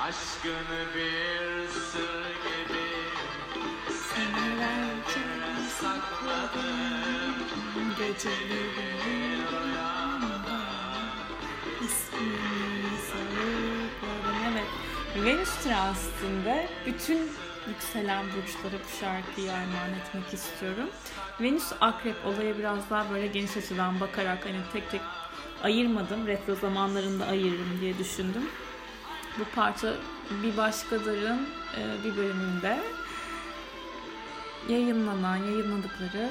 Aşkın bir sır gibi Senelerce sakladım geceleri rüyamda ismini sayıkladım. Evet. Venüs transitinde bütün yükselen burçlara bu şarkıyı armağan etmek istiyorum. Venüs akrep olaya biraz daha böyle geniş açıdan bakarak hani tek tek ayırmadım. Retro zamanlarında ayırırım diye düşündüm. Bu parça bir başkalarının e, bir bölümünde yayınlanan, yayınladıkları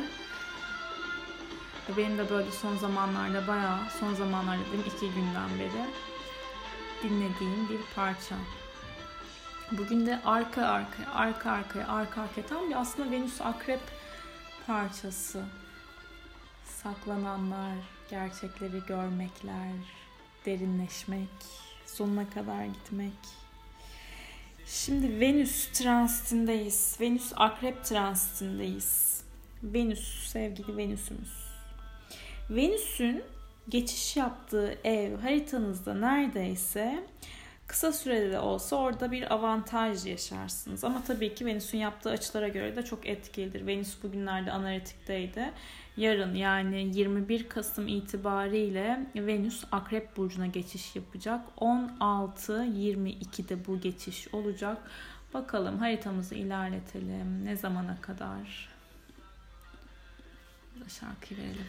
benim de böyle son zamanlarda bayağı, son zamanlarda dedim iki günden beri dinlediğim bir parça. Bugün de arka arkaya, arka arkaya, arka arkaya tam bir aslında Venüs Akrep parçası. Saklananlar, gerçekleri görmekler, derinleşmek, sonuna kadar gitmek. Şimdi Venüs transitindeyiz. Venüs Akrep transitindeyiz. Venüs, sevgili Venüs'ümüz. Venüs'ün geçiş yaptığı ev haritanızda neredeyse kısa sürede de olsa orada bir avantaj yaşarsınız. Ama tabii ki Venüs'ün yaptığı açılara göre de çok etkilidir. Venüs bugünlerde analitikteydi. Yarın yani 21 Kasım itibariyle Venüs Akrep Burcu'na geçiş yapacak. 16-22'de bu geçiş olacak. Bakalım haritamızı ilerletelim. Ne zamana kadar? Şarkıyı verelim.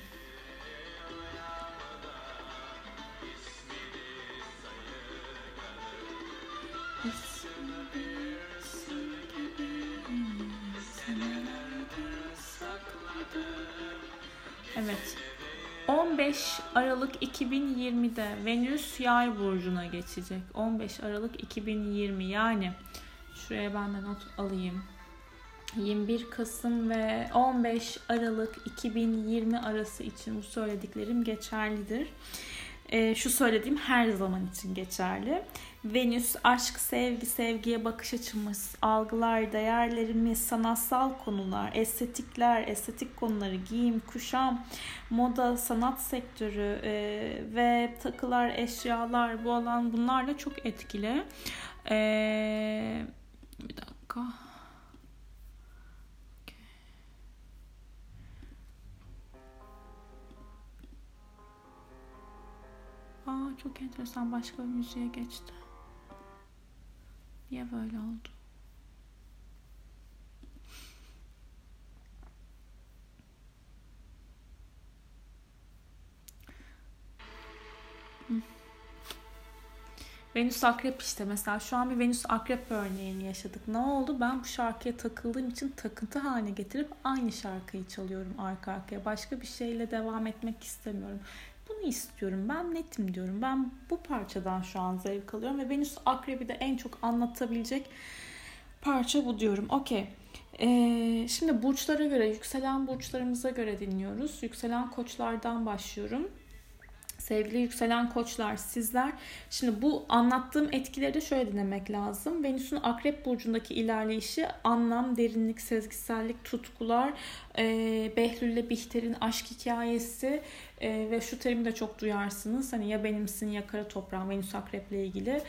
Evet. 15 Aralık 2020'de Venüs Yay burcuna geçecek. 15 Aralık 2020 yani şuraya ben de not alayım. 21 Kasım ve 15 Aralık 2020 arası için bu söylediklerim geçerlidir. E, şu söylediğim her zaman için geçerli. Venüs, aşk, sevgi, sevgiye bakış açımız, algılar, değerlerimiz, sanatsal konular, estetikler, estetik konuları, giyim, kuşam, moda, sanat sektörü e, ve takılar, eşyalar bu alan bunlarla çok etkili. E, bir dakika. Aa çok enteresan başka bir müziğe geçti. Niye böyle oldu? Venüs Akrep işte mesela şu an bir Venüs Akrep örneğini yaşadık. Ne oldu? Ben bu şarkıya takıldığım için takıntı haline getirip aynı şarkıyı çalıyorum arka arkaya. Başka bir şeyle devam etmek istemiyorum. Bunu istiyorum. Ben netim diyorum. Ben bu parçadan şu an zevk alıyorum ve Venüs Akrep'i de en çok anlatabilecek parça bu diyorum. Okey. Ee, şimdi burçlara göre, yükselen burçlarımıza göre dinliyoruz. Yükselen koçlardan başlıyorum. Sevgili yükselen koçlar sizler. Şimdi bu anlattığım etkileri de şöyle dinlemek lazım. Venüs'ün akrep burcundaki ilerleyişi anlam, derinlik, sezgisellik, tutkular, e, Behlül ile Bihter'in aşk hikayesi e, ve şu terimi de çok duyarsınız. Hani ya benimsin ya kara toprağın Venüs akrep ile ilgili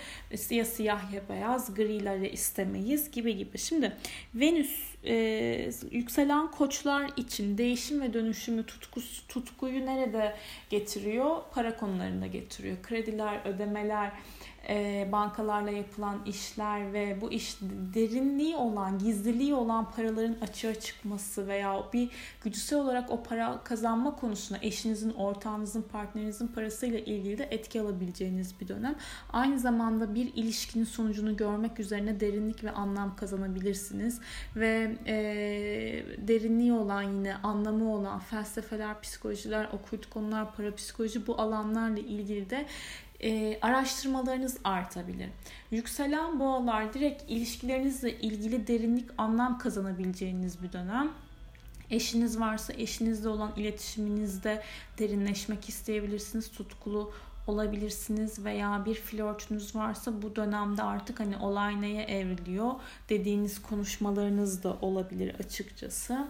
ya siyah ya beyaz grileri istemeyiz gibi gibi. Şimdi Venüs e, yükselen koçlar için değişim ve dönüşümü tutkusu, tutkuyu nerede getiriyor? Para konularında getiriyor. Krediler, ödemeler, e, bankalarla yapılan işler ve bu iş derinliği olan, gizliliği olan paraların açığa çıkması veya bir güdüsel olarak o para kazanma konusunda eşinizin, ortağınızın, partnerinizin parasıyla ilgili de etki alabileceğiniz bir dönem. Aynı zamanda bir ilişkinin sonucunu görmek üzerine derinlik ve anlam kazanabilirsiniz ve e, derinliği olan yine anlamı olan felsefeler, psikolojiler, okült konular, parapsikoloji bu alanlarla ilgili de e, araştırmalarınız artabilir. Yükselen boğalar direkt ilişkilerinizle ilgili derinlik anlam kazanabileceğiniz bir dönem. Eşiniz varsa eşinizle olan iletişiminizde derinleşmek isteyebilirsiniz. Tutkulu olabilirsiniz veya bir flörtünüz varsa bu dönemde artık hani olay neye evriliyor dediğiniz konuşmalarınız da olabilir açıkçası.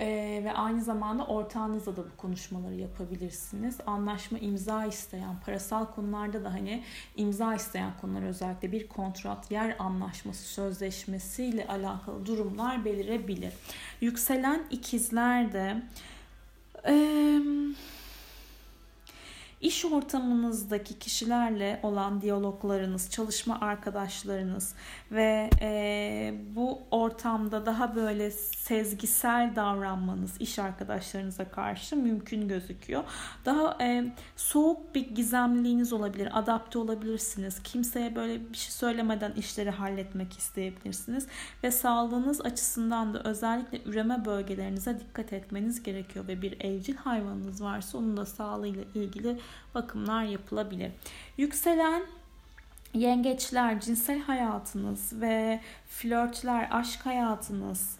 Ee, ve aynı zamanda ortağınızla da bu konuşmaları yapabilirsiniz. Anlaşma imza isteyen, parasal konularda da hani imza isteyen konular özellikle bir kontrat, yer anlaşması, sözleşmesiyle alakalı durumlar belirebilir. Yükselen ikizler de ee, İş ortamınızdaki kişilerle olan diyaloglarınız, çalışma arkadaşlarınız ve e, bu ortamda daha böyle sezgisel davranmanız iş arkadaşlarınıza karşı mümkün gözüküyor. Daha e, soğuk bir gizemliğiniz olabilir, adapte olabilirsiniz. Kimseye böyle bir şey söylemeden işleri halletmek isteyebilirsiniz ve sağlığınız açısından da özellikle üreme bölgelerinize dikkat etmeniz gerekiyor ve bir evcil hayvanınız varsa onun da sağlığıyla ilgili bakımlar yapılabilir. Yükselen yengeçler, cinsel hayatınız ve flörtler, aşk hayatınız,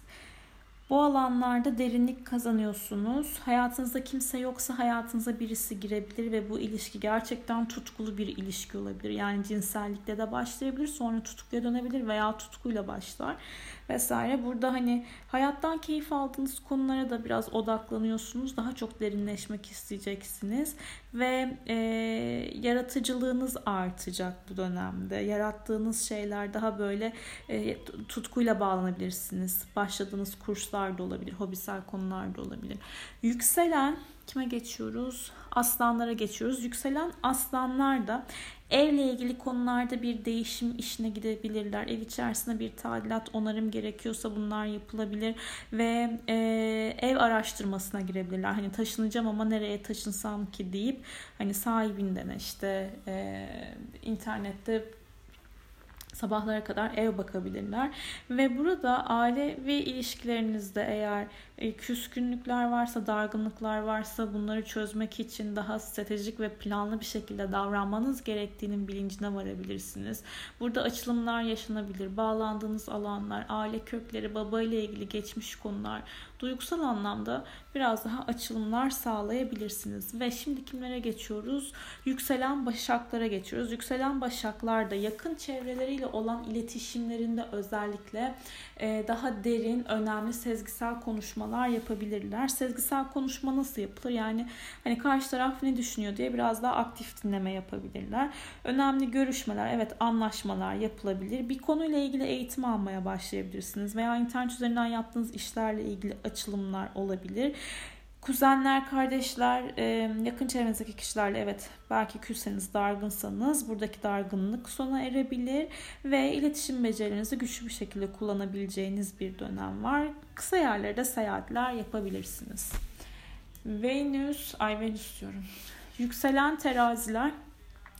bu alanlarda derinlik kazanıyorsunuz. Hayatınızda kimse yoksa hayatınıza birisi girebilir ve bu ilişki gerçekten tutkulu bir ilişki olabilir. Yani cinsellikle de başlayabilir, sonra tutkuya dönebilir veya tutkuyla başlar vesaire. Burada hani hayattan keyif aldığınız konulara da biraz odaklanıyorsunuz. Daha çok derinleşmek isteyeceksiniz ve e, yaratıcılığınız artacak bu dönemde. Yarattığınız şeyler daha böyle e, tutkuyla bağlanabilirsiniz. Başladığınız kurslar da olabilir, hobisel konular da olabilir. Yükselen kime geçiyoruz? Aslanlara geçiyoruz. Yükselen aslanlar da Evle ilgili konularda bir değişim işine gidebilirler. Ev içerisinde bir tadilat, onarım gerekiyorsa bunlar yapılabilir ve e, ev araştırmasına girebilirler. Hani taşınacağım ama nereye taşınsam ki deyip hani sahibinden işte e, internette sabahlara kadar ev bakabilirler. Ve burada ailevi ilişkilerinizde eğer e, küskünlükler varsa, dargınlıklar varsa bunları çözmek için daha stratejik ve planlı bir şekilde davranmanız gerektiğinin bilincine varabilirsiniz. Burada açılımlar yaşanabilir. Bağlandığınız alanlar, aile kökleri, baba ile ilgili geçmiş konular, duygusal anlamda biraz daha açılımlar sağlayabilirsiniz. Ve şimdi kimlere geçiyoruz? Yükselen başaklara geçiyoruz. Yükselen başaklar da yakın çevreleriyle olan iletişimlerinde özellikle e, daha derin, önemli sezgisel konuşmalar yapabilirler. Sezgisel konuşma nasıl yapılır? Yani hani karşı taraf ne düşünüyor diye biraz daha aktif dinleme yapabilirler. Önemli görüşmeler, evet anlaşmalar yapılabilir. Bir konuyla ilgili eğitim almaya başlayabilirsiniz veya internet üzerinden yaptığınız işlerle ilgili açılımlar olabilir. Kuzenler, kardeşler, yakın çevrenizdeki kişilerle evet belki küsseniz, dargınsanız buradaki dargınlık sona erebilir ve iletişim becerilerinizi güçlü bir şekilde kullanabileceğiniz bir dönem var. Kısa yerlerde seyahatler yapabilirsiniz. Venüs, ay Venüs diyorum. Yükselen teraziler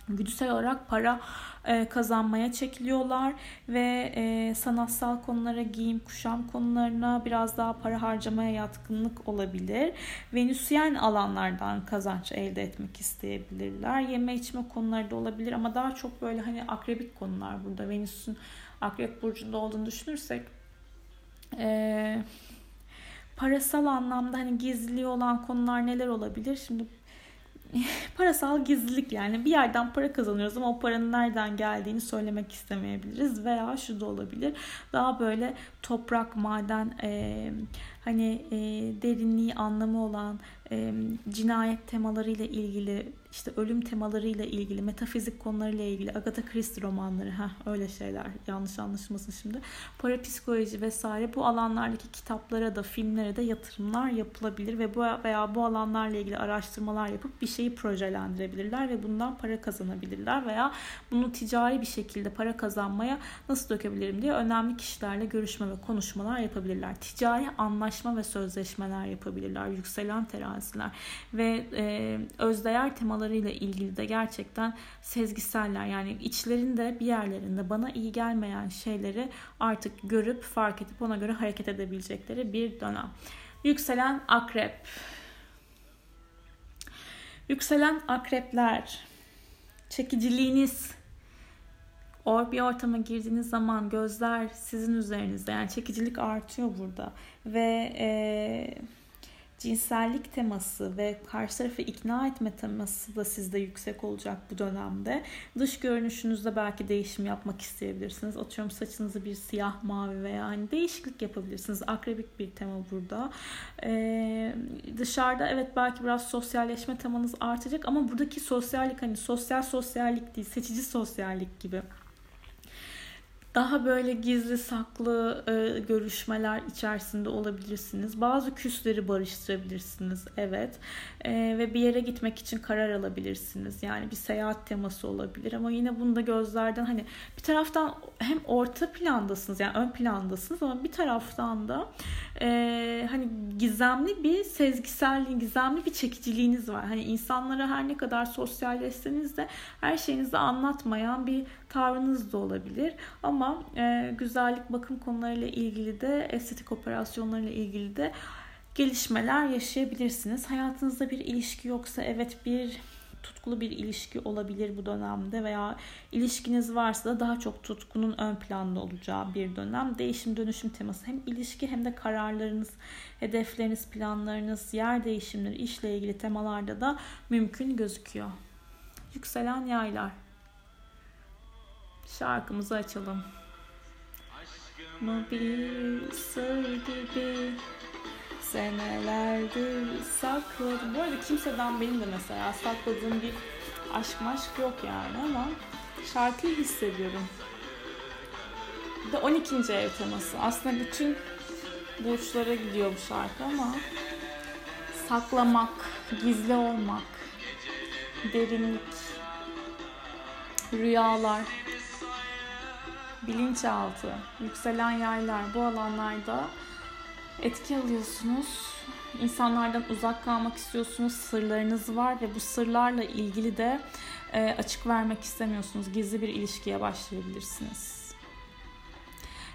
güdüsel olarak para e, kazanmaya çekiliyorlar ve e, sanatsal konulara, giyim, kuşam konularına biraz daha para harcamaya yatkınlık olabilir. Venüsyen alanlardan kazanç elde etmek isteyebilirler. Yeme içme konuları da olabilir ama daha çok böyle hani akrebik konular burada. Venüs'ün akrep burcunda olduğunu düşünürsek e, parasal anlamda hani gizli olan konular neler olabilir? Şimdi parasal gizlilik yani. Bir yerden para kazanıyoruz ama o paranın nereden geldiğini söylemek istemeyebiliriz veya şu da olabilir. Daha böyle toprak maden e, hani e, derinliği anlamı olan e, cinayet temalarıyla ilgili işte ölüm temalarıyla ilgili metafizik konularıyla ilgili Agatha Christie romanları ha öyle şeyler yanlış anlaşılmasın şimdi parapsikoloji vesaire bu alanlardaki kitaplara da filmlere de yatırımlar yapılabilir ve bu veya bu alanlarla ilgili araştırmalar yapıp bir şeyi projelendirebilirler ve bundan para kazanabilirler veya bunu ticari bir şekilde para kazanmaya nasıl dökebilirim diye önemli kişilerle görüşme ve konuşmalar yapabilirler. Ticari anlaşma ve sözleşmeler yapabilirler. Yükselen teraziler ve e, özdeğer temalarıyla ilgili de gerçekten sezgiseller yani içlerinde bir yerlerinde bana iyi gelmeyen şeyleri artık görüp fark edip ona göre hareket edebilecekleri bir dönem. Yükselen akrep. Yükselen akrepler. Çekiciliğiniz Or bir ortama girdiğiniz zaman gözler sizin üzerinizde. Yani çekicilik artıyor burada. Ve e, cinsellik teması ve karşı tarafı ikna etme teması da sizde yüksek olacak bu dönemde. Dış görünüşünüzde belki değişim yapmak isteyebilirsiniz. Atıyorum saçınızı bir siyah mavi veya hani değişiklik yapabilirsiniz. Akrebik bir tema burada. Ee, dışarıda evet belki biraz sosyalleşme temanız artacak ama buradaki sosyallik hani sosyal sosyallik değil seçici sosyallik gibi daha böyle gizli saklı e, görüşmeler içerisinde olabilirsiniz. Bazı küsleri barıştırabilirsiniz. Evet. E, ve bir yere gitmek için karar alabilirsiniz. Yani bir seyahat teması olabilir ama yine bunda gözlerden hani bir taraftan hem orta plandasınız yani ön plandasınız ama bir taraftan da e, hani gizemli bir sezgisel, gizemli bir çekiciliğiniz var. Hani insanlara her ne kadar sosyalleşseniz de her şeyinizi anlatmayan bir tavrınız da olabilir. Ama e, güzellik bakım konularıyla ilgili de estetik operasyonlarıyla ilgili de gelişmeler yaşayabilirsiniz. Hayatınızda bir ilişki yoksa evet bir tutkulu bir ilişki olabilir bu dönemde veya ilişkiniz varsa da daha çok tutkunun ön planda olacağı bir dönem. Değişim dönüşüm teması hem ilişki hem de kararlarınız, hedefleriniz, planlarınız, yer değişimleri, işle ilgili temalarda da mümkün gözüküyor. Yükselen yaylar. Şarkımızı açalım. Mı bir sır gibi senelerdir sakladım. Bu arada kimseden benim de mesela sakladığım bir aşk maşk yok yani ama şarkıyı hissediyorum. Bir de 12. ev teması. Aslında bütün burçlara gidiyor bu şarkı ama saklamak, gizli olmak, derinlik, rüyalar, bilinçaltı, yükselen yaylar bu alanlarda etki alıyorsunuz. İnsanlardan uzak kalmak istiyorsunuz. Sırlarınız var ve bu sırlarla ilgili de e, açık vermek istemiyorsunuz. Gizli bir ilişkiye başlayabilirsiniz.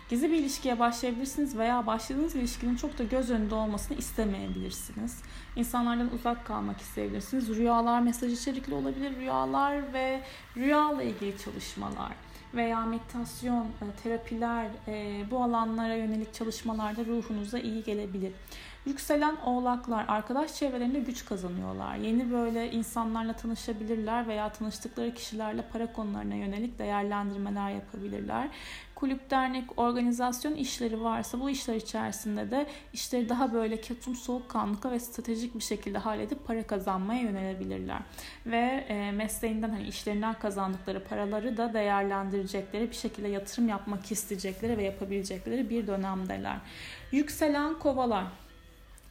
Gizli bir ilişkiye başlayabilirsiniz veya başladığınız ilişkinin çok da göz önünde olmasını istemeyebilirsiniz. İnsanlardan uzak kalmak isteyebilirsiniz. Rüyalar mesaj içerikli olabilir. Rüyalar ve rüyayla ilgili çalışmalar veya meditasyon, e, terapiler e, bu alanlara yönelik çalışmalarda ruhunuza iyi gelebilir. Yükselen oğlaklar arkadaş çevrelerinde güç kazanıyorlar. Yeni böyle insanlarla tanışabilirler veya tanıştıkları kişilerle para konularına yönelik değerlendirmeler yapabilirler kulüp, dernek, organizasyon işleri varsa bu işler içerisinde de işleri daha böyle ketum, soğukkanlıkla ve stratejik bir şekilde halledip para kazanmaya yönelebilirler. Ve e, mesleğinden hani işlerinden kazandıkları paraları da değerlendirecekleri bir şekilde yatırım yapmak isteyecekleri ve yapabilecekleri bir dönemdeler. Yükselen kovalar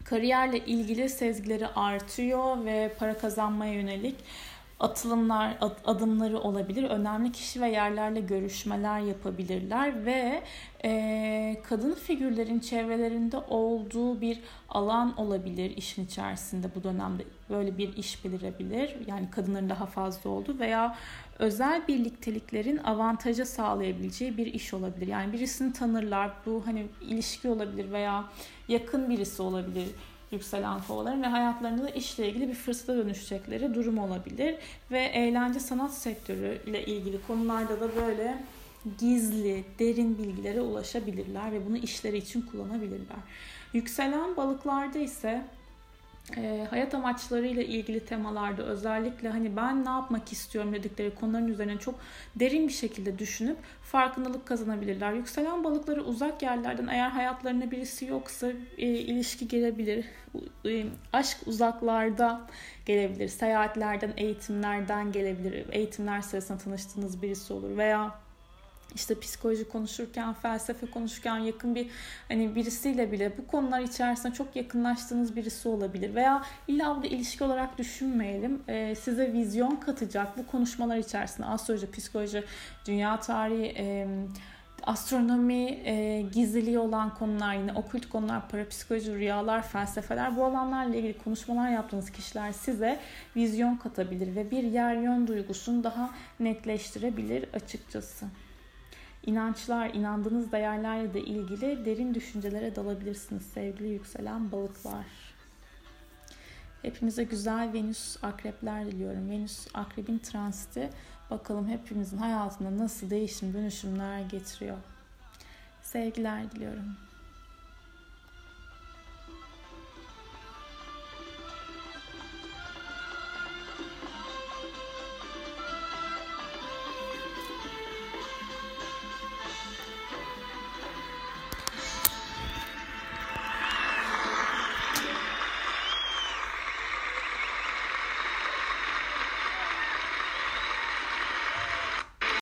kariyerle ilgili sezgileri artıyor ve para kazanmaya yönelik atılımlar, adımları olabilir. Önemli kişi ve yerlerle görüşmeler yapabilirler ve e, kadın figürlerin çevrelerinde olduğu bir alan olabilir işin içerisinde bu dönemde böyle bir iş belirebilir. Yani kadınların daha fazla olduğu veya özel birlikteliklerin avantaja sağlayabileceği bir iş olabilir. Yani birisini tanırlar. Bu hani ilişki olabilir veya yakın birisi olabilir yükselen kovaların ve hayatlarında da işle ilgili bir fırsata dönüşecekleri durum olabilir. Ve eğlence sanat sektörü ile ilgili konularda da böyle gizli, derin bilgilere ulaşabilirler ve bunu işleri için kullanabilirler. Yükselen balıklarda ise e, hayat amaçlarıyla ilgili temalarda özellikle hani ben ne yapmak istiyorum dedikleri konuların üzerine çok derin bir şekilde düşünüp farkındalık kazanabilirler. Yükselen balıkları uzak yerlerden eğer hayatlarında birisi yoksa e, ilişki gelebilir. E, aşk uzaklarda gelebilir. Seyahatlerden, eğitimlerden gelebilir. Eğitimler sırasında tanıştığınız birisi olur veya işte psikoloji konuşurken, felsefe konuşurken yakın bir hani birisiyle bile bu konular içerisinde çok yakınlaştığınız birisi olabilir. Veya illa bu da ilişki olarak düşünmeyelim. Ee, size vizyon katacak bu konuşmalar içerisinde astroloji, psikoloji, dünya tarihi, e, astronomi, e, gizliliği olan konular, yine okült konular, parapsikoloji, rüyalar, felsefeler bu alanlarla ilgili konuşmalar yaptığınız kişiler size vizyon katabilir ve bir yer yön duygusunu daha netleştirebilir açıkçası inançlar, inandığınız değerlerle de ilgili derin düşüncelere dalabilirsiniz sevgili yükselen balıklar. Hepinize güzel Venüs akrepler diliyorum. Venüs akrebin transiti bakalım hepimizin hayatında nasıl değişim dönüşümler getiriyor. Sevgiler diliyorum.